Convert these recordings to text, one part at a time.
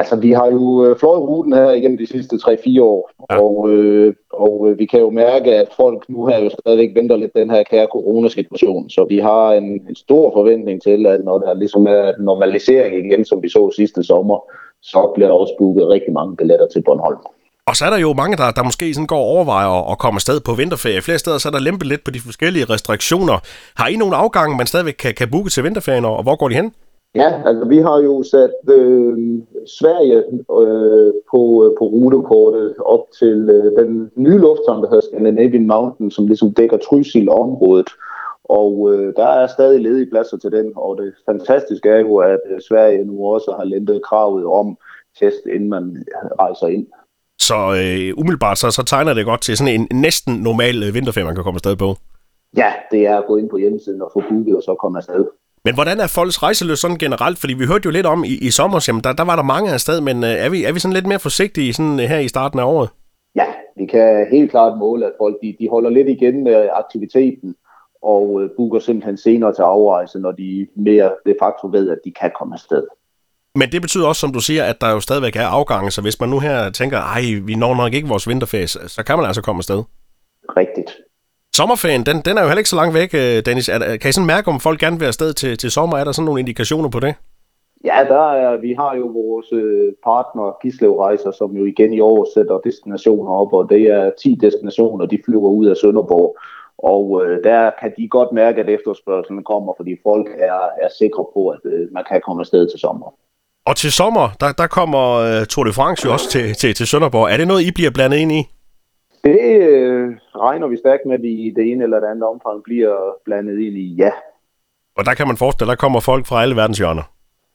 Altså, vi har jo øh, fløjet ruten her igennem de sidste 3-4 år, ja. og, øh, og øh, vi kan jo mærke, at folk nu her jo stadigvæk venter lidt den her kære coronasituation. Så vi har en, en stor forventning til, at når der ligesom er normalisering igen, som vi så sidste sommer, så bliver der også booket rigtig mange billetter til Bornholm. Og så er der jo mange, der, der måske sådan går og overvejer at komme afsted på vinterferie. Flere steder så er der lempet lidt på de forskellige restriktioner. Har I nogle afgange, man stadigvæk kan, kan booke til vinterferien, og hvor går de hen? Ja, altså vi har jo sat øh, Sverige øh, på, øh, på rutekortet op til øh, den nye lufthavn, der hedder Scandinavian Mountain, som ligesom dækker Trysil-området. Og øh, der er stadig ledige pladser til den, og det fantastiske er jo, at øh, Sverige nu også har lempet kravet om test, inden man rejser ind. Så øh, umiddelbart så, så tegner det godt til sådan en næsten normal øh, vinterferie, man kan komme afsted på. Ja, det er at gå ind på hjemmesiden og få booket og så komme afsted. Men hvordan er folks rejseløs sådan generelt? Fordi vi hørte jo lidt om i, i sommer, jamen der, der var der mange afsted, men øh, er, vi, er vi sådan lidt mere forsigtige sådan, øh, her i starten af året? Ja, vi kan helt klart måle, at folk de, de holder lidt igen med aktiviteten og øh, booker simpelthen senere til afrejse, når de mere de facto ved, at de kan komme afsted. Men det betyder også, som du siger, at der jo stadigvæk er afgange, så hvis man nu her tænker, ej, vi når nok ikke vores vinterferie, så kan man altså komme afsted. Rigtigt. Sommerferien, den, den er jo heller ikke så langt væk, øh, Dennis. Er, kan I sådan mærke, om folk gerne vil afsted til, til sommer? Er der sådan nogle indikationer på det? Ja, der er, vi har jo vores øh, partner Gislev Rejser, som jo igen i år sætter destinationer op, og det er 10 destinationer, de flyver ud af Sønderborg. Og øh, der kan de godt mærke, at efterspørgselen kommer, fordi folk er, er sikre på, at øh, man kan komme afsted til sommer. Og til sommer, der, der kommer uh, Tour de France jo også til, til, til Sønderborg. Er det noget, I bliver blandet ind i? Det øh, regner vi stærkt med, at vi i det ene eller det andet omfang bliver blandet ind i, ja. Og der kan man forestille, der kommer folk fra alle verdens hjørner.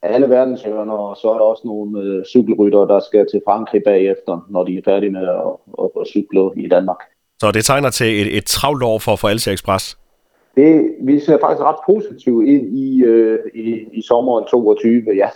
Alle verdens hjørner, og så er der også nogle øh, cykelrytter, der skal til Frankrig bagefter, når de er færdige med at, at, at cykle i Danmark. Så det tegner til et, et travlt år for, for Alsia Express? Det, vi ser faktisk ret positivt ind i, øh, i, i sommeren 22, ja.